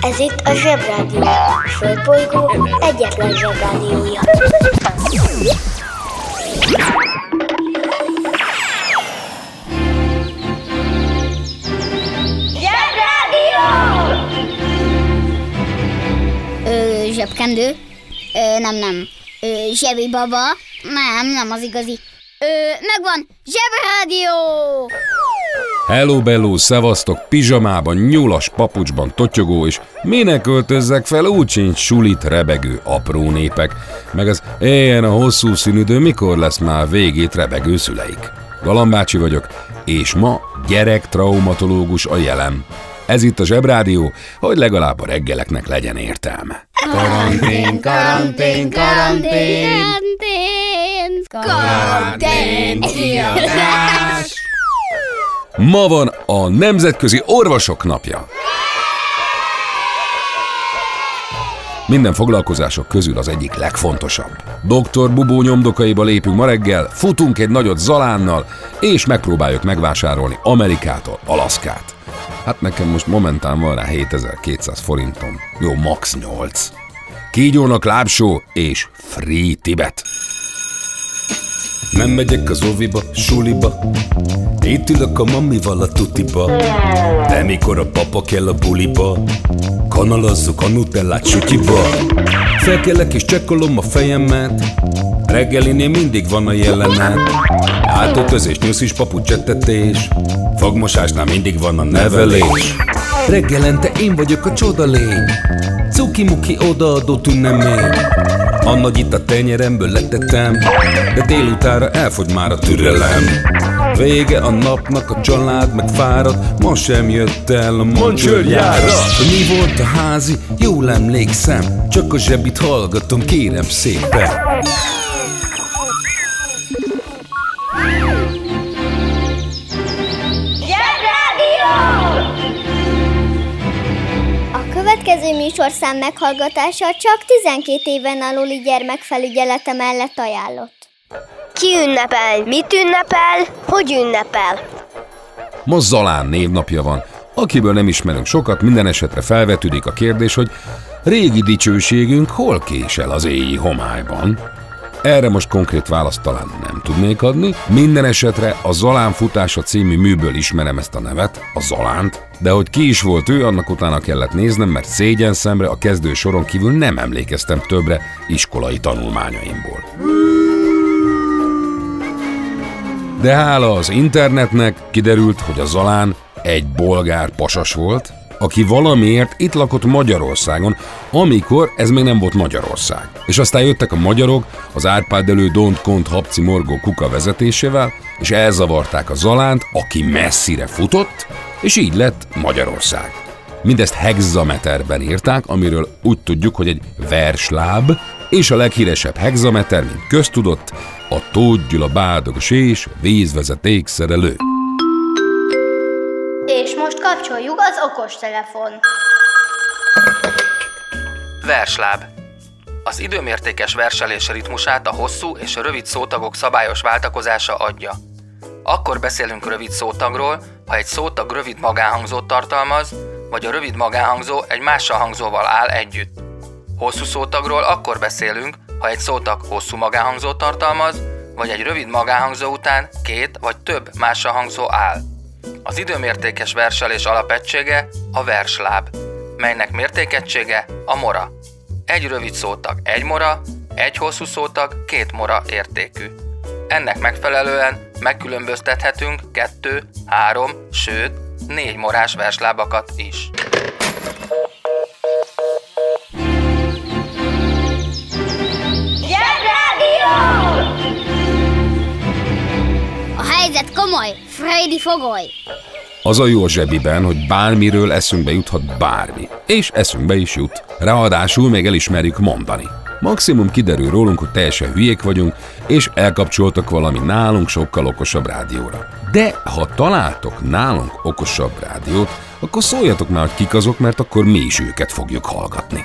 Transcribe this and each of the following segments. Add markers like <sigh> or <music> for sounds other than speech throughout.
Ez itt a Zsebrádió. A Földbolygó egyetlen Zsebrádiója. Zsebrádió! Ö, zsebkendő? Ö, nem, nem. Ö, zsebi baba? Nem, nem az igazi. Ö, megvan! Zsebrádió! Hello bello, szevasztok, pizsamában, nyulas papucsban totyogó, és minek költözzek fel, úgy sincs sulit rebegő apró népek, meg az éljen a hosszú színüdő, mikor lesz már végét rebegő szüleik. Galambácsi vagyok, és ma gyerek traumatológus a jelem. Ez itt a Zsebrádió, hogy legalább a reggeleknek legyen értelme. Karantén, karantén, karantén, Karantén! karantén, kiadás. Ma van a Nemzetközi Orvosok Napja. Minden foglalkozások közül az egyik legfontosabb. Dr. Bubó nyomdokaiba lépünk ma reggel, futunk egy nagyot Zalánnal, és megpróbáljuk megvásárolni Amerikától Alaszkát. Hát nekem most momentán van rá 7200 forintom. Jó, max 8. Kígyónak lábsó és free Tibet. Nem megyek az oviba, suliba. Itt ülök a mamival a tutiba. De mikor a papa kell a buliba Kanalazzuk a nutellát sütyiba. Felkelek és csekkolom a fejemet. Reggelinél mindig van a jelenet. Átöltözés, nyuszis, papucsettetés Fogmosásnál mindig van a nevelés. Reggelente én vagyok a csoda lény. Cuki-muki odaadott ünnemény a nagy itt a tenyeremből letettem De délutára elfogy már a türelem Vége a napnak, a család meg fárad Ma sem jött el a mancsőrjára Mi volt a házi? Jól emlékszem Csak a zsebit hallgatom, kérem szépen következő műsorszám meghallgatása csak 12 éven aluli gyermekfelügyelete mellett ajánlott. Ki ünnepel? Mit ünnepel? Hogy ünnepel? Ma Zalán névnapja van, akiből nem ismerünk sokat, minden esetre felvetődik a kérdés, hogy régi dicsőségünk hol késel az éji homályban? Erre most konkrét választ talán nem tudnék adni. Minden esetre a Zalán futása című műből ismerem ezt a nevet, a Zalánt, de hogy ki is volt ő, annak utána kellett néznem, mert szégyen szemre a kezdő soron kívül nem emlékeztem többre iskolai tanulmányaimból. De hála az internetnek kiderült, hogy a Zalán egy bolgár pasas volt, aki valamiért itt lakott Magyarországon, amikor ez még nem volt Magyarország. És aztán jöttek a magyarok az Árpád elő Don't Kont Habci Morgó Kuka vezetésével, és elzavarták a Zalánt, aki messzire futott, és így lett Magyarország. Mindezt hexameterben írták, amiről úgy tudjuk, hogy egy versláb, és a leghíresebb hexameter, mint köztudott, a Tóth Gyula bádogos és vízvezeték szerelő. És most kapcsoljuk az okostelefon. Versláb. Az időmértékes verselés ritmusát a hosszú és a rövid szótagok szabályos váltakozása adja. Akkor beszélünk rövid szótagról, ha egy szótag rövid magánhangzót tartalmaz, vagy a rövid magánhangzó egy mással hangzóval áll együtt. Hosszú szótagról akkor beszélünk, ha egy szótag hosszú magánhangzót tartalmaz, vagy egy rövid magánhangzó után két vagy több mással hangzó áll. Az időmértékes verselés alapegysége a versláb, melynek mértékegysége a mora. Egy rövid szótag egy mora, egy hosszú szótag két mora értékű. Ennek megfelelően megkülönböztethetünk kettő, három, sőt négy morás verslábakat is. Helyzet komoly, Freddy fogoly! Az a jó a zsebiben, hogy bármiről eszünkbe juthat bármi. És eszünkbe is jut. Ráadásul még elismerjük mondani. Maximum kiderül rólunk, hogy teljesen hülyék vagyunk, és elkapcsoltak valami nálunk sokkal okosabb rádióra. De ha találtok nálunk okosabb rádiót, akkor szóljatok már, hogy kik azok, mert akkor mi is őket fogjuk hallgatni.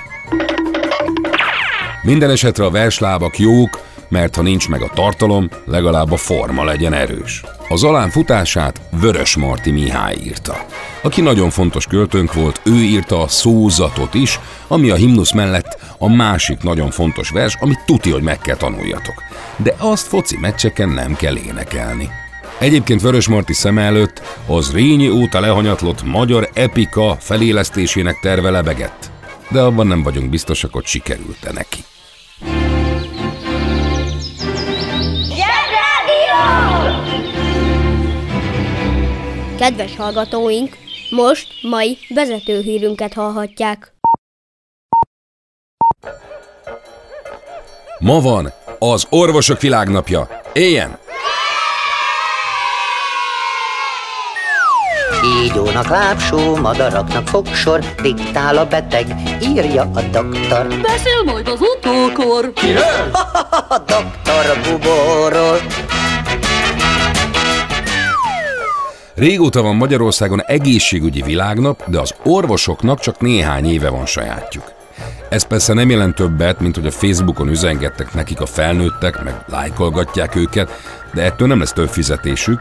Minden esetre a verslábak jók, mert ha nincs meg a tartalom, legalább a forma legyen erős. A Zalán futását Vörös Marti Mihály írta. Aki nagyon fontos költőnk volt, ő írta a szózatot is, ami a himnusz mellett a másik nagyon fontos vers, amit tuti, hogy meg kell tanuljatok. De azt foci meccseken nem kell énekelni. Egyébként Vörös Marti szem előtt az Rényi óta lehanyatlott magyar epika felélesztésének terve lebegett. De abban nem vagyunk biztosak, hogy sikerült-e neki. Kedves hallgatóink, most mai vezetőhírünket hallhatják. Ma van az Orvosok Világnapja. Éljen! Ígyónak lábsó, madaraknak fogsor, diktál a beteg, írja a doktor. Beszél majd az utókor. Kiről? <laughs> a doktor Bubóról. Régóta van Magyarországon egészségügyi világnap, de az orvosoknak csak néhány éve van sajátjuk. Ez persze nem jelent többet, mint hogy a Facebookon üzengettek nekik a felnőttek, meg lájkolgatják őket, de ettől nem lesz több fizetésük.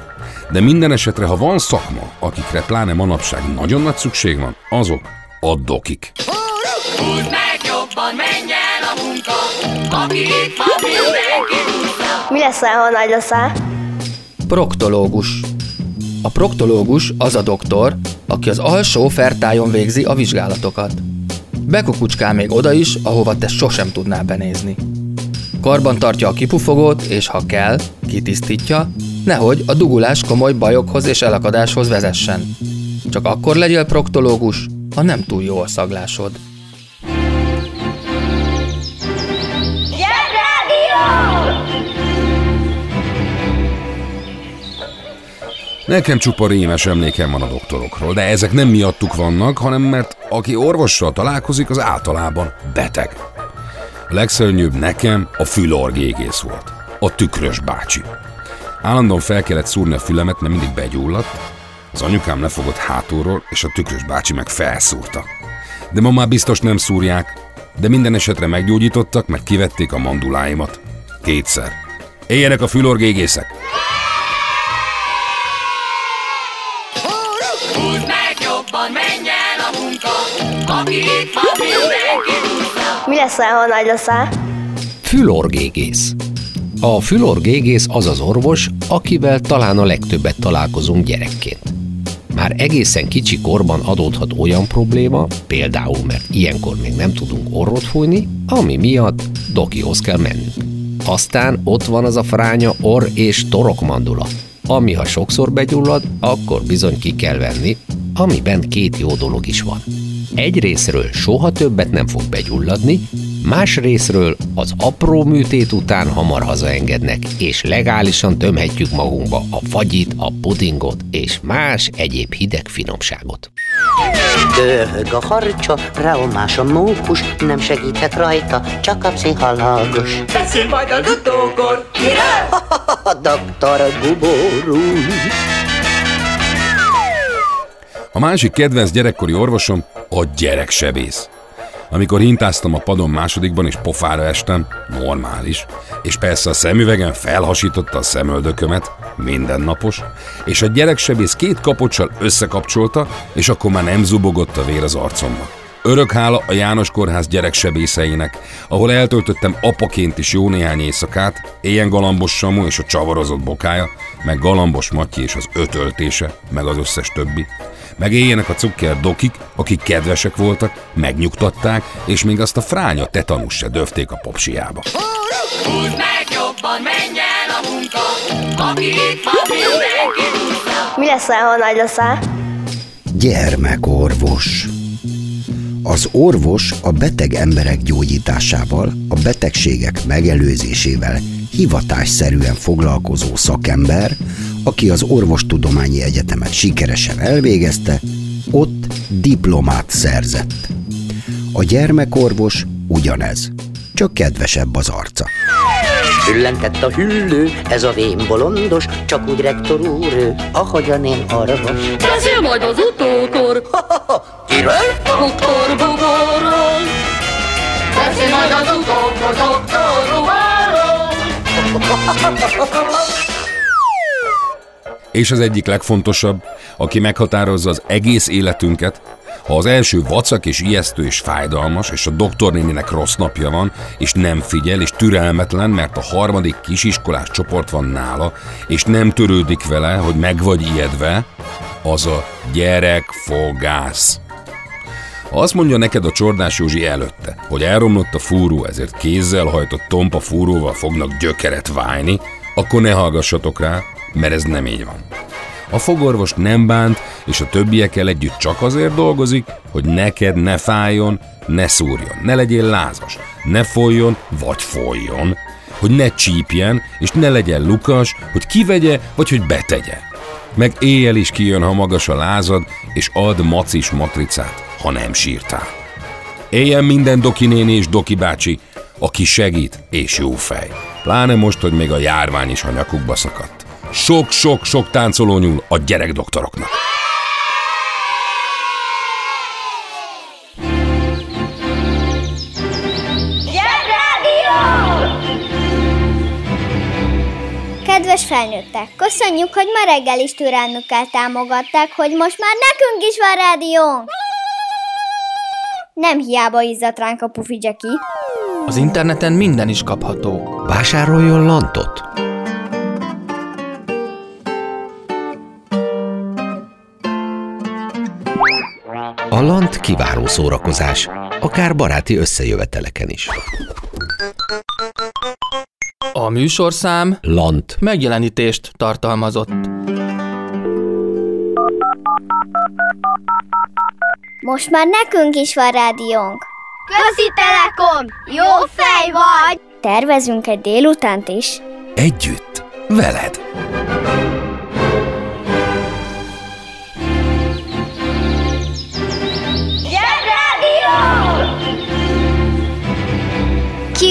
De minden esetre, ha van szakma, akikre pláne manapság nagyon nagy szükség van, azok a dokik. Húzd meg jobban, menj el a munka, aki itt van, mindenki Mi lesz, ha nagy leszel? Proktológus. A proktológus az a doktor, aki az alsó fertájon végzi a vizsgálatokat. Bekukucskál még oda is, ahova te sosem tudnál benézni. Karban tartja a kipufogót, és ha kell, kitisztítja, nehogy a dugulás komoly bajokhoz és elakadáshoz vezessen. Csak akkor legyél proktológus, ha nem túl jó a szaglásod. Nekem csupa rémes emlékem van a doktorokról, de ezek nem miattuk vannak, hanem mert aki orvossal találkozik, az általában beteg. A legszörnyűbb nekem a fülorgégész volt. A tükrös bácsi. Állandóan fel kellett szúrni a fülemet, mert mindig begyulladt. Az anyukám lefogott hátulról, és a tükrös bácsi meg felszúrta. De ma már biztos nem szúrják, de minden esetre meggyógyítottak, mert kivették a manduláimat. Kétszer. Éljenek a fülorgégészek! Aki itt van, mindenki Mi lesz, ha nagy leszel? Fülorgégész. A fülorgégész az az orvos, akivel talán a legtöbbet találkozunk gyerekként. Már egészen kicsi korban adódhat olyan probléma, például mert ilyenkor még nem tudunk orrot fújni, ami miatt dokihoz kell mennünk. Aztán ott van az a fránya orr és torokmandula, ami ha sokszor begyullad, akkor bizony ki kell venni, amiben két jó dolog is van. Egy részről soha többet nem fog begyulladni, más részről az apró műtét után hamar hazaengednek, és legálisan tömhetjük magunkba a fagyit, a pudingot és más egyéb hideg finomságot. Dörhög a harcsa, reomás a mókus, nem segíthet rajta, csak a pszichalagos. Beszél majd az utókor. Kiről? A doktor <laughs> Bubóról. A másik kedvenc gyerekkori orvosom a gyereksebész. Amikor hintáztam a padon másodikban és pofára estem, normális, és persze a szemüvegen felhasította a szemöldökömet, mindennapos, és a gyereksebész két kapocsal összekapcsolta, és akkor már nem zubogott a vér az arcomba. Örök hála a János Kórház gyereksebészeinek, ahol eltöltöttem apaként is jó néhány éjszakát, éjjel Galambos Samu és a csavarozott bokája, meg Galambos Matyi és az ötöltése, meg az összes többi. Meg éljenek a cukker dokik, akik kedvesek voltak, megnyugtatták, és még azt a fránya tetanus se döfték a popsiába. Húzd meg jobban, menj el a munka, aki itt van, mindenki Mi lesz, ha nagy leszel? Gyermekorvos. Az orvos a beteg emberek gyógyításával, a betegségek megelőzésével hivatásszerűen foglalkozó szakember, aki az orvostudományi egyetemet sikeresen elvégezte, ott diplomát szerzett. A gyermekorvos ugyanez, csak kedvesebb az arca. Füllentett a hüllő, ez a vén bolondos, csak úgy rektor úr ő, ahogyan én arvos. Beszél majd az utókor. Kiről? Doktor Bubóról. Beszél majd az utókor, doktor. És az egyik legfontosabb, aki meghatározza az egész életünket, ha az első vacak és ijesztő és fájdalmas, és a doktornéninek rossz napja van, és nem figyel, és türelmetlen, mert a harmadik kisiskolás csoport van nála, és nem törődik vele, hogy meg vagy ijedve, az a gyerekfogász. Ha azt mondja neked a Csordás Józsi előtte, hogy elromlott a fúró, ezért kézzel hajtott tompa fúróval fognak gyökeret válni, akkor ne hallgassatok rá, mert ez nem így van. A fogorvos nem bánt, és a többiekkel együtt csak azért dolgozik, hogy neked ne fájjon, ne szúrjon, ne legyél lázas, ne folyjon vagy folyjon, hogy ne csípjen, és ne legyen lukas, hogy kivegye, vagy hogy betegye. Meg éjjel is kijön, ha magas a lázad, és ad macis matricát, ha nem sírtál. Éljen minden Doki néni és Doki bácsi, aki segít és jó fej. Pláne most, hogy még a járvány is a nyakukba szakadt. Sok-sok-sok táncoló nyúl a gyerekdoktoroknak. Kedves felnőttek, köszönjük, hogy ma reggel is türelmükkel támogatták, hogy most már nekünk is van rádiónk! Nem hiába izzadt ránk a pufi. Az interneten minden is kapható. Vásároljon lantot! A lant kiváló szórakozás, akár baráti összejöveteleken is. A műsorszám Lant. megjelenítést tartalmazott. Most már nekünk is van rádiónk. Közi Telekom! Jó fej vagy! Tervezünk egy délutánt is. Együtt, veled.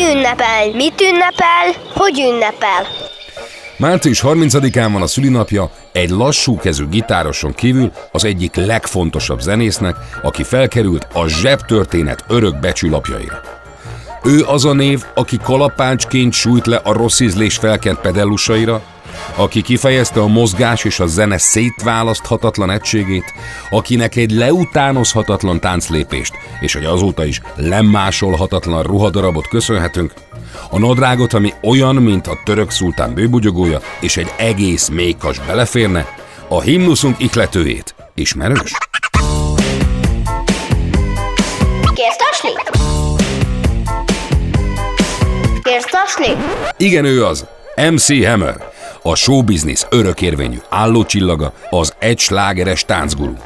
Ki ünnepel? Mit ünnepel? Hogy ünnepel? Március 30-án van a szülinapja egy lassú kezű gitároson kívül az egyik legfontosabb zenésznek, aki felkerült a zsebtörténet örök becsülapjaira. Ő az a név, aki kalapácsként sújt le a rossz ízlés felkent pedellusaira, aki kifejezte a mozgás és a zene szétválaszthatatlan egységét, akinek egy leutánozhatatlan tánclépést és egy azóta is lemásolhatatlan ruhadarabot köszönhetünk, a nadrágot, ami olyan, mint a török szultán bőbugyogója, és egy egész mékas beleférne, a himnuszunk ikletőjét. Ismerős? Igen, ő az. MC Hammer. A showbiznisz örökérvényű állócsillaga, az egy slágeres táncgurú.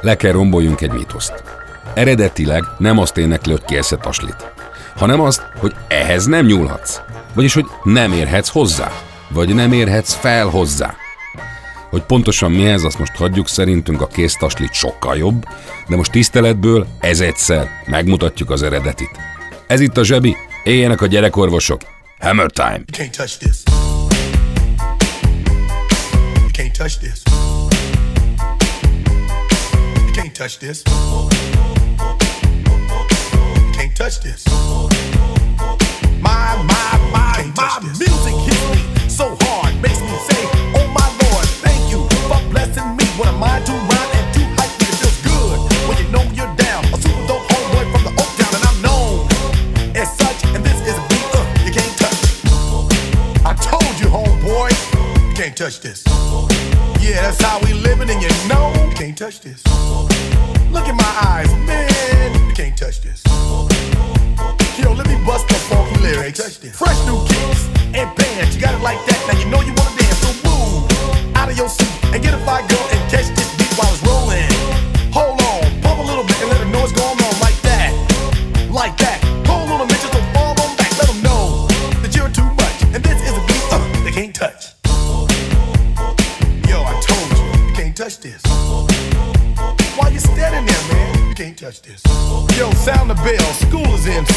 Le kell romboljunk egy mítoszt. Eredetileg nem azt énekli, hogy kérsz taslit, hanem azt, hogy ehhez nem nyúlhatsz. Vagyis, hogy nem érhetsz hozzá, vagy nem érhetsz fel hozzá. Hogy pontosan mihez, azt most hagyjuk, szerintünk a kéztaslit sokkal jobb, de most tiszteletből ez egyszer megmutatjuk az eredetit. Ez itt a zsebi, éljenek a gyerekorvosok. Hammer time! Can't touch this. Touch this. You can't touch this. You can't touch this. My, my, my, my music hits me so hard, makes me say, Oh my Lord, thank you for blessing me. When I'm mind to rhyme and to hype, it feels good when you know you're down. A super dope homeboy from the Oak Town, and I'm known as such. And this is a beat uh, you can't touch. I told you, homeboy, you can't touch this. Yeah, that's how we living, and you know you can't touch this. Look in my eyes, man, you can't touch this. Yo, let me bust the funky lyrics. Fresh new kicks and bands, you got it like that. Now you know you wanna dance, so move out of your seat and get a fire girl and catch this beat while it's rolling.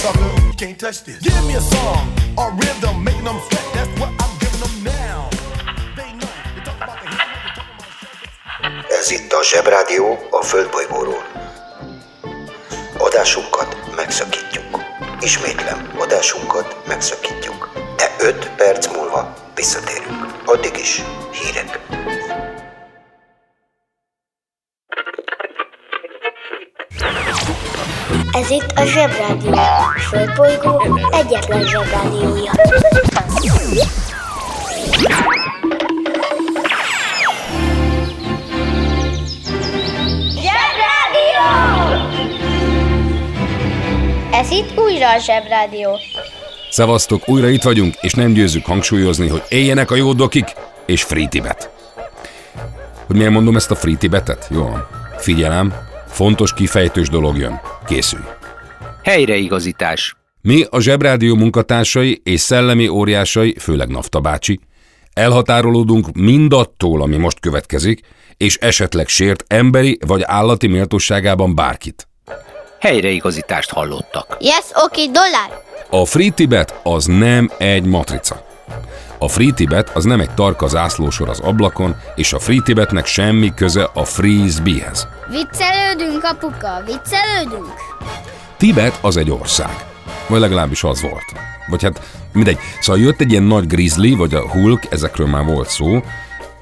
Sucker. Can't touch this. Give me a song or rhythm, making them sweat. That's what I'm giving them now. They know. You talk about the about Ez itt a Zsebrádió a Földbolygóról. Adásunkat megszakítjuk. Ismétlem, adásunkat megszakítjuk. De 5 perc múlva visszatérünk. Addig is hírek. Ez itt a Zsebrádió. A Földbolygó egyetlen Zsebrádiója. Zsebrádió! Ez itt újra a Zsebrádió. Szevasztok, újra itt vagyunk, és nem győzzük hangsúlyozni, hogy éljenek a jó dokik, és Free Tibet. Hogy miért mondom ezt a Free Tibetet? Jó. Figyelem, fontos kifejtős dolog jön. Készülj. Helyreigazítás. Mi, a Zsebrádió munkatársai és szellemi óriásai, főleg Nafta bácsi, elhatárolódunk mindattól, ami most következik, és esetleg sért emberi vagy állati méltóságában bárkit. Helyreigazítást hallottak. Yes, oké, okay, dollár. A Free Tibet az nem egy matrica. A Free Tibet az nem egy tarka zászlósor az ablakon, és a Free Tibetnek semmi köze a Frisbeehez. Viccelődünk, apuka, viccelődünk. Tibet az egy ország. Vagy legalábbis az volt. Vagy hát mindegy. Szóval jött egy ilyen nagy grizzly, vagy a Hulk, ezekről már volt szó,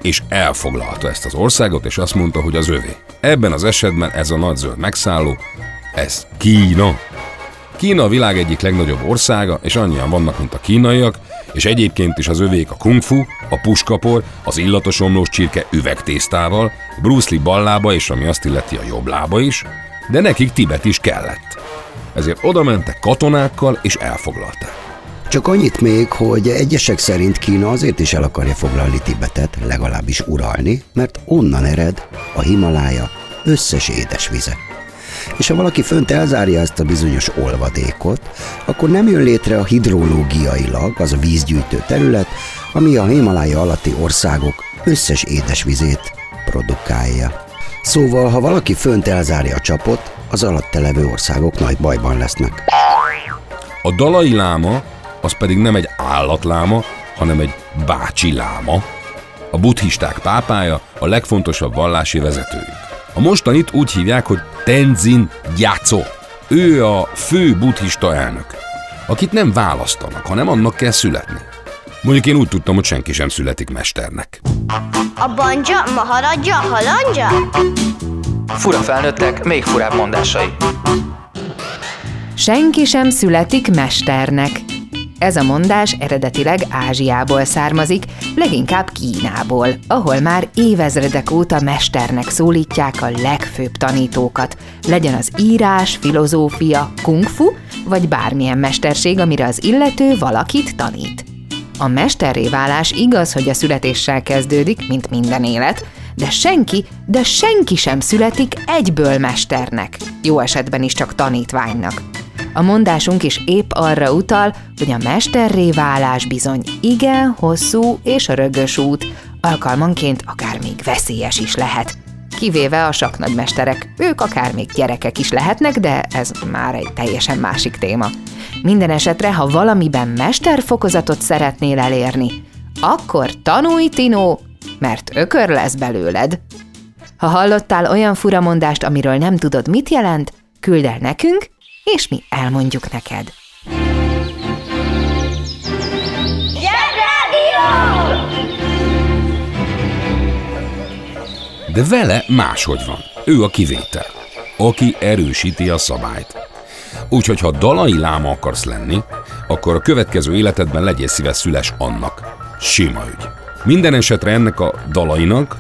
és elfoglalta ezt az országot, és azt mondta, hogy az övé. Ebben az esetben ez a nagy zöld megszálló, ez Kína. Kína a világ egyik legnagyobb országa, és annyian vannak, mint a kínaiak, és egyébként is az övék a kung fu, a puskapor, az illatos omlós csirke üvegtésztával, Bruce Lee ballába és ami azt illeti a jobb lába is, de nekik Tibet is kellett. Ezért oda mentek katonákkal és elfoglalták. Csak annyit még, hogy egyesek szerint Kína azért is el akarja foglalni Tibetet, legalábbis uralni, mert onnan ered a Himalája összes édesvize. És ha valaki fönt elzárja ezt a bizonyos olvadékot, akkor nem jön létre a hidrológiailag az a vízgyűjtő terület, ami a Himalája alatti országok összes édesvizét produkálja. Szóval, ha valaki fönt elzárja a csapot, az alatte levő országok nagy bajban lesznek. A dalai láma az pedig nem egy állatláma, hanem egy bácsi láma, a buddhisták pápája, a legfontosabb vallási vezetőjük. A mostanit úgy hívják, hogy Tenzin Gyatso. Ő a fő buddhista elnök, akit nem választanak, hanem annak kell születni. Mondjuk én úgy tudtam, hogy senki sem születik mesternek. A banja, maharadja, halandja? Fura felnőttek, még furább mondásai. Senki sem születik mesternek. Ez a mondás eredetileg Ázsiából származik, leginkább Kínából, ahol már évezredek óta mesternek szólítják a legfőbb tanítókat, legyen az írás, filozófia, kung fu, vagy bármilyen mesterség, amire az illető valakit tanít. A mesterré válás igaz, hogy a születéssel kezdődik, mint minden élet, de senki, de senki sem születik egyből mesternek, jó esetben is csak tanítványnak. A mondásunk is épp arra utal, hogy a mesterré válás bizony igen hosszú és rögös út, alkalmanként akár még veszélyes is lehet. Kivéve a saknagymesterek, ők akár még gyerekek is lehetnek, de ez már egy teljesen másik téma. Minden esetre, ha valamiben mesterfokozatot szeretnél elérni, akkor tanulj, Tino, mert ökör lesz belőled. Ha hallottál olyan furamondást, amiről nem tudod, mit jelent, küld el nekünk, és mi elmondjuk neked. De vele máshogy van. Ő a kivétel, aki erősíti a szabályt. Úgyhogy ha dalai láma akarsz lenni, akkor a következő életedben legyél szíves szüles annak. Sima ügy. Minden esetre ennek a dalainak,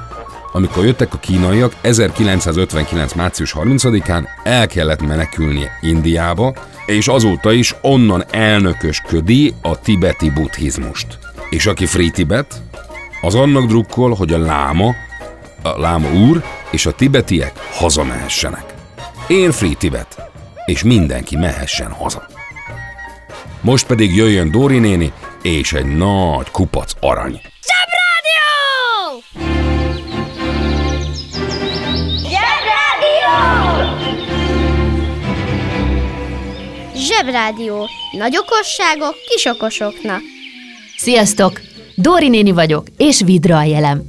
amikor jöttek a kínaiak 1959. március 30-án el kellett menekülnie Indiába, és azóta is onnan elnökösködi a tibeti buddhizmust. És aki Free Tibet, az annak drukkol, hogy a láma, a láma úr és a tibetiek hazamehessenek. Én Free Tibet, és mindenki mehessen haza. Most pedig jöjjön Dóri néni és egy nagy kupac arany. Zsebrádió. Nagy okosságok kis okosoknak. Sziasztok! Dóri néni vagyok, és Vidra a jelem.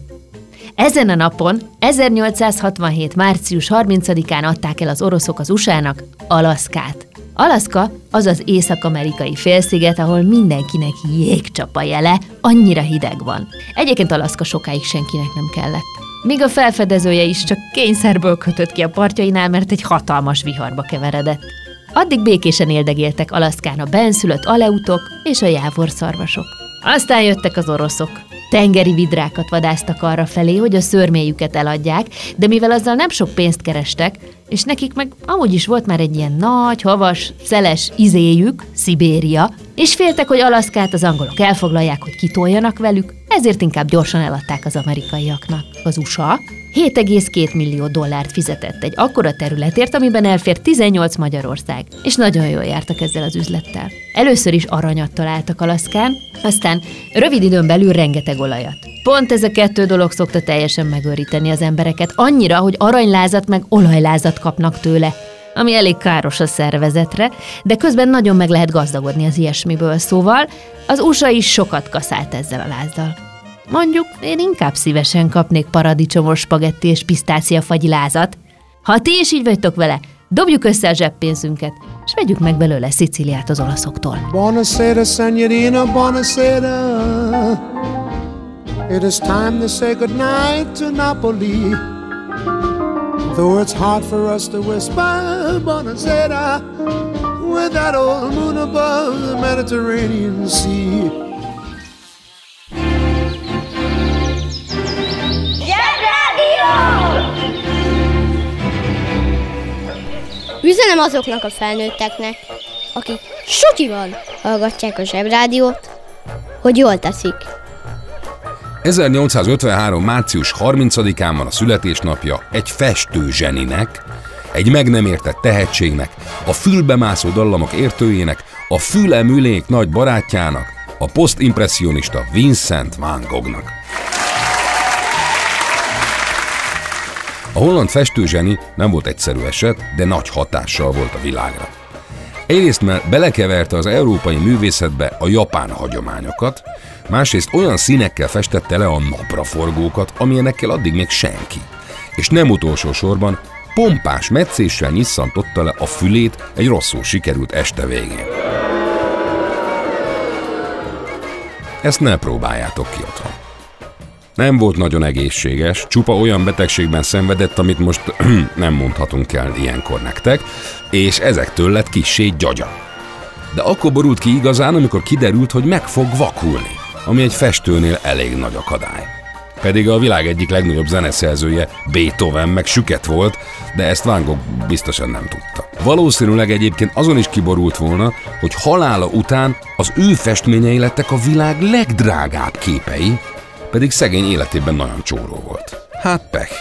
Ezen a napon, 1867. március 30-án adták el az oroszok az USA-nak Alaszkát. Alaszka az az észak-amerikai félsziget, ahol mindenkinek jégcsapa jele, annyira hideg van. Egyébként Alaszka sokáig senkinek nem kellett. Míg a felfedezője is csak kényszerből kötött ki a partjainál, mert egy hatalmas viharba keveredett. Addig békésen éldegéltek Alaszkán a benszülött aleutok és a jávorszarvasok. Aztán jöttek az oroszok. Tengeri vidrákat vadáztak arra felé, hogy a szörméjüket eladják, de mivel azzal nem sok pénzt kerestek, és nekik meg amúgy is volt már egy ilyen nagy, havas, szeles izéjük, Szibéria, és féltek, hogy Alaszkát az angolok elfoglalják, hogy kitoljanak velük, ezért inkább gyorsan eladták az amerikaiaknak. Az USA 7,2 millió dollárt fizetett egy akkora területért, amiben elfér 18 Magyarország, és nagyon jól jártak ezzel az üzlettel. Először is aranyat találtak Alaszkán, aztán rövid időn belül rengeteg olajat. Pont ez a kettő dolog szokta teljesen megőríteni az embereket, annyira, hogy aranylázat meg olajlázat kapnak tőle, ami elég káros a szervezetre, de közben nagyon meg lehet gazdagodni az ilyesmiből, szóval az USA is sokat kaszált ezzel a lázzal. Mondjuk én inkább szívesen kapnék paradicsomos spagetti és pisztácia fagyilázat. Ha ti is így vagytok vele, dobjuk össze a zseppénzünket, és vegyük meg belőle Sziciliát az olaszoktól. Buonasera, signorina, buonasera. It is time to say goodnight to Napoli. Though it's hard for us to whisper buonasera with that old moon above the Mediterranean Sea. Üzenem azoknak a felnőtteknek, akik sutyival hallgatják a zsebrádiót, hogy jól teszik. 1853. március 30-án van a születésnapja egy festő zseninek, egy meg nem értett tehetségnek, a fülbemászó dallamok értőjének, a fülemülék nagy barátjának, a posztimpressionista Vincent van Goghnak. A holland festőzseni nem volt egyszerű eset, de nagy hatással volt a világra. Egyrészt mert belekeverte az európai művészetbe a japán hagyományokat, másrészt olyan színekkel festette le a napraforgókat, amilyenekkel addig még senki. És nem utolsó sorban pompás meccéssel nyisszantotta le a fülét egy rosszul sikerült este végén. Ezt ne próbáljátok ki otthon. Nem volt nagyon egészséges, csupa olyan betegségben szenvedett, amit most <clears throat> nem mondhatunk el ilyenkor nektek, és ezektől lett kissé gyagya. De akkor borult ki igazán, amikor kiderült, hogy meg fog vakulni, ami egy festőnél elég nagy akadály. Pedig a világ egyik legnagyobb zeneszerzője Beethoven meg süket volt, de ezt Van Gogh biztosan nem tudta. Valószínűleg egyébként azon is kiborult volna, hogy halála után az ő festményei lettek a világ legdrágább képei, pedig szegény életében nagyon csóró volt. Hát pech.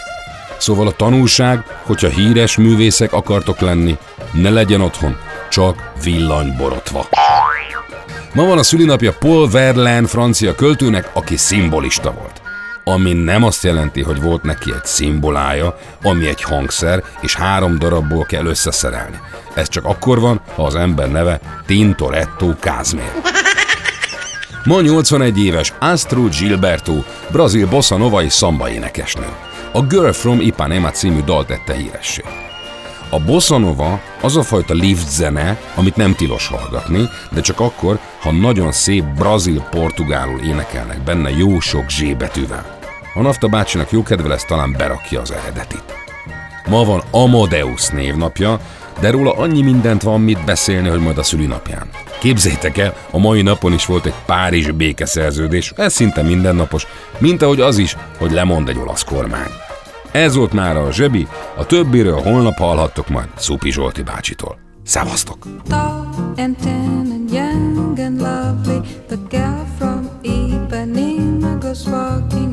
Szóval a tanulság, hogyha híres művészek akartok lenni, ne legyen otthon, csak villanyborotva. Ma van a szülinapja Paul Verlaine francia költőnek, aki szimbolista volt. Ami nem azt jelenti, hogy volt neki egy szimbolája, ami egy hangszer, és három darabból kell összeszerelni. Ez csak akkor van, ha az ember neve Tintoretto Kázmér. Ma 81 éves Astro Gilberto, brazil bossa nova és szamba énekesnő. A Girl from Ipanema című dal tette híressé. A bossa nova az a fajta lift zene, amit nem tilos hallgatni, de csak akkor, ha nagyon szép brazil-portugálul énekelnek benne jó sok zsébetűvel. A Nafta bácsinak jó kedve lesz talán berakja az eredetit. Ma van Amadeus névnapja, de róla annyi mindent van mit beszélni, hogy majd a szülinapján. Képzétek el, a mai napon is volt egy Párizs békeszerződés, ez szinte mindennapos, mint ahogy az is, hogy lemond egy olasz kormány. Ez volt már a zsebi, a többiről holnap hallhattok majd Szupi Zsolti bácsitól. Szevasztok! walking